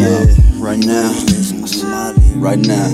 Yeah, right now, right now.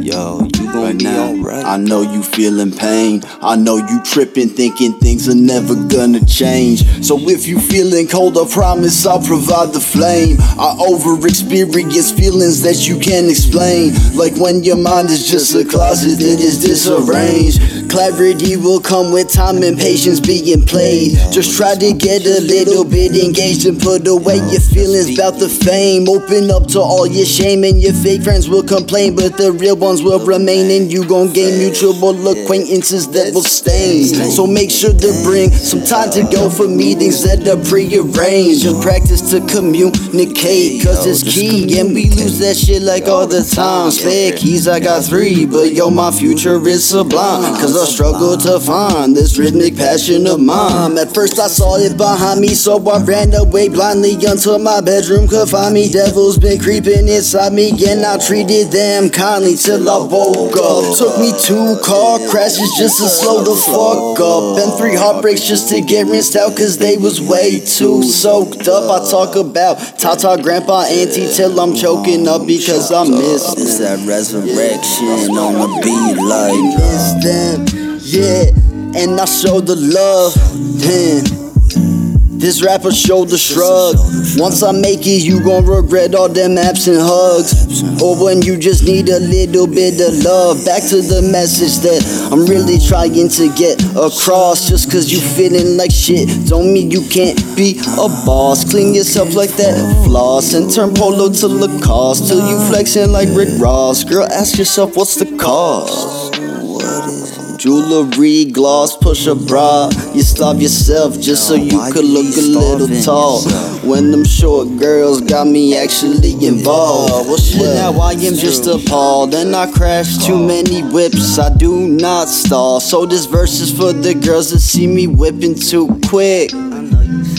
Yo, you gon' be alright. I know you feeling pain. I know you tripping, thinking things are never gonna change. So if you feeling cold, I promise I'll provide the flame. I over experience feelings that you can't explain. Like when your mind is just a closet that is disarranged. Clarity will come with time and patience being played. Just try to get a little bit engaged and put away your feelings about the fame. Open up to all your shame and your fake friends will complain, but the real ones will remain. And you gon' gain mutual acquaintances that will stain. So make sure to bring some time to go for meetings that are prearranged. And practice to communicate, cause it's key. And we lose that shit like all the time. Spare keys, I got three, but yo, my future is sublime. Cause I struggle to find this rhythmic passion of mine. At first, I saw it behind me, so I ran away blindly until my bedroom could find me. Devils been creeping inside me, and I treated them kindly till I woke up. Took me two car crashes just to slow the fuck up, and three heartbreaks just to get rinsed out, cause they was way too soaked up. I talk about Tata, Grandpa, Auntie till I'm choking up because I miss. It's that resurrection on the beat, like miss them, yeah. And I show the love, damn. This rapper the shrug. Once I make it, you gon' regret all them absent hugs. Or when you just need a little bit of love. Back to the message that I'm really trying to get across. Just cause you feeling like shit, don't mean you can't be a boss. Clean yourself like that floss and turn polo to Lacoste till you flexing like Rick Ross. Girl, ask yourself what's the cost. Jewelry, gloss, push a bra. You starve yourself just so you could look a little tall. When them short girls got me actually involved. Well, shit, now I am just appalled. And I crash too oh. many whips, I do not stall. So this verse is for the girls that see me whipping too quick.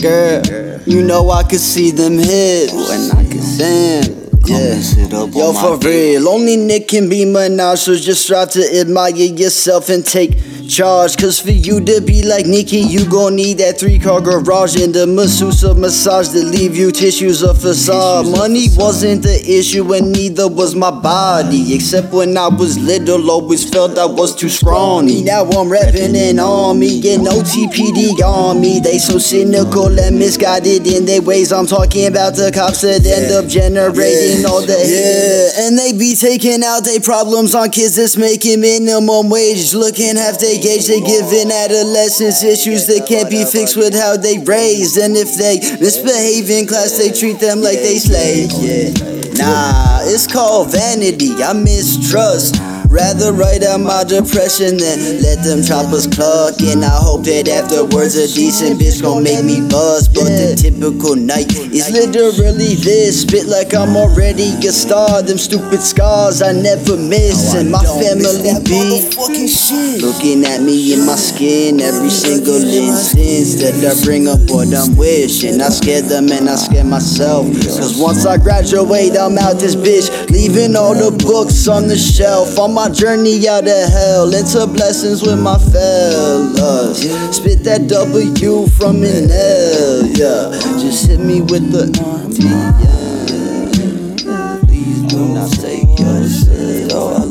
Girl, you know I could see them hips. When I can Damn. Yeah. Yo, for real, only Nick can be Minaj, so just try to admire yourself and take charge. Cause for you to be like Nikki, you gon' need that three car garage and the masseuse of massage that leave you tissues of facade. Money wasn't the issue, and neither was my body. Except when I was little, always felt I was too scrawny. Now I'm rapping and on me, get no TPD on me. They so cynical and misguided in their ways. I'm talking about the cops that end up generating all the yeah, and they be taking out their problems on kids that's making minimum wage. Looking half they they giving adolescents issues that can't be fixed with how they raised. And if they misbehave in class, they treat them like they slaves. Yeah, nah, it's called vanity. I mistrust. Rather write out my depression than let them choppers cluck. And I hope that afterwards a decent bitch gon' make me buzz. But the typical night is literally this. Spit like I'm already a star. Them stupid scars I never miss. And my family be looking at me in my skin every single instance that I bring up what I'm wishing. I scared them and I scared myself. Cause once I graduate, I'm out this bitch. Leaving all the books on the shelf. On my journey out of hell into blessings with my fellas. Spit that W from an L, yeah. Just hit me with the T, yeah. Please do not take yourself.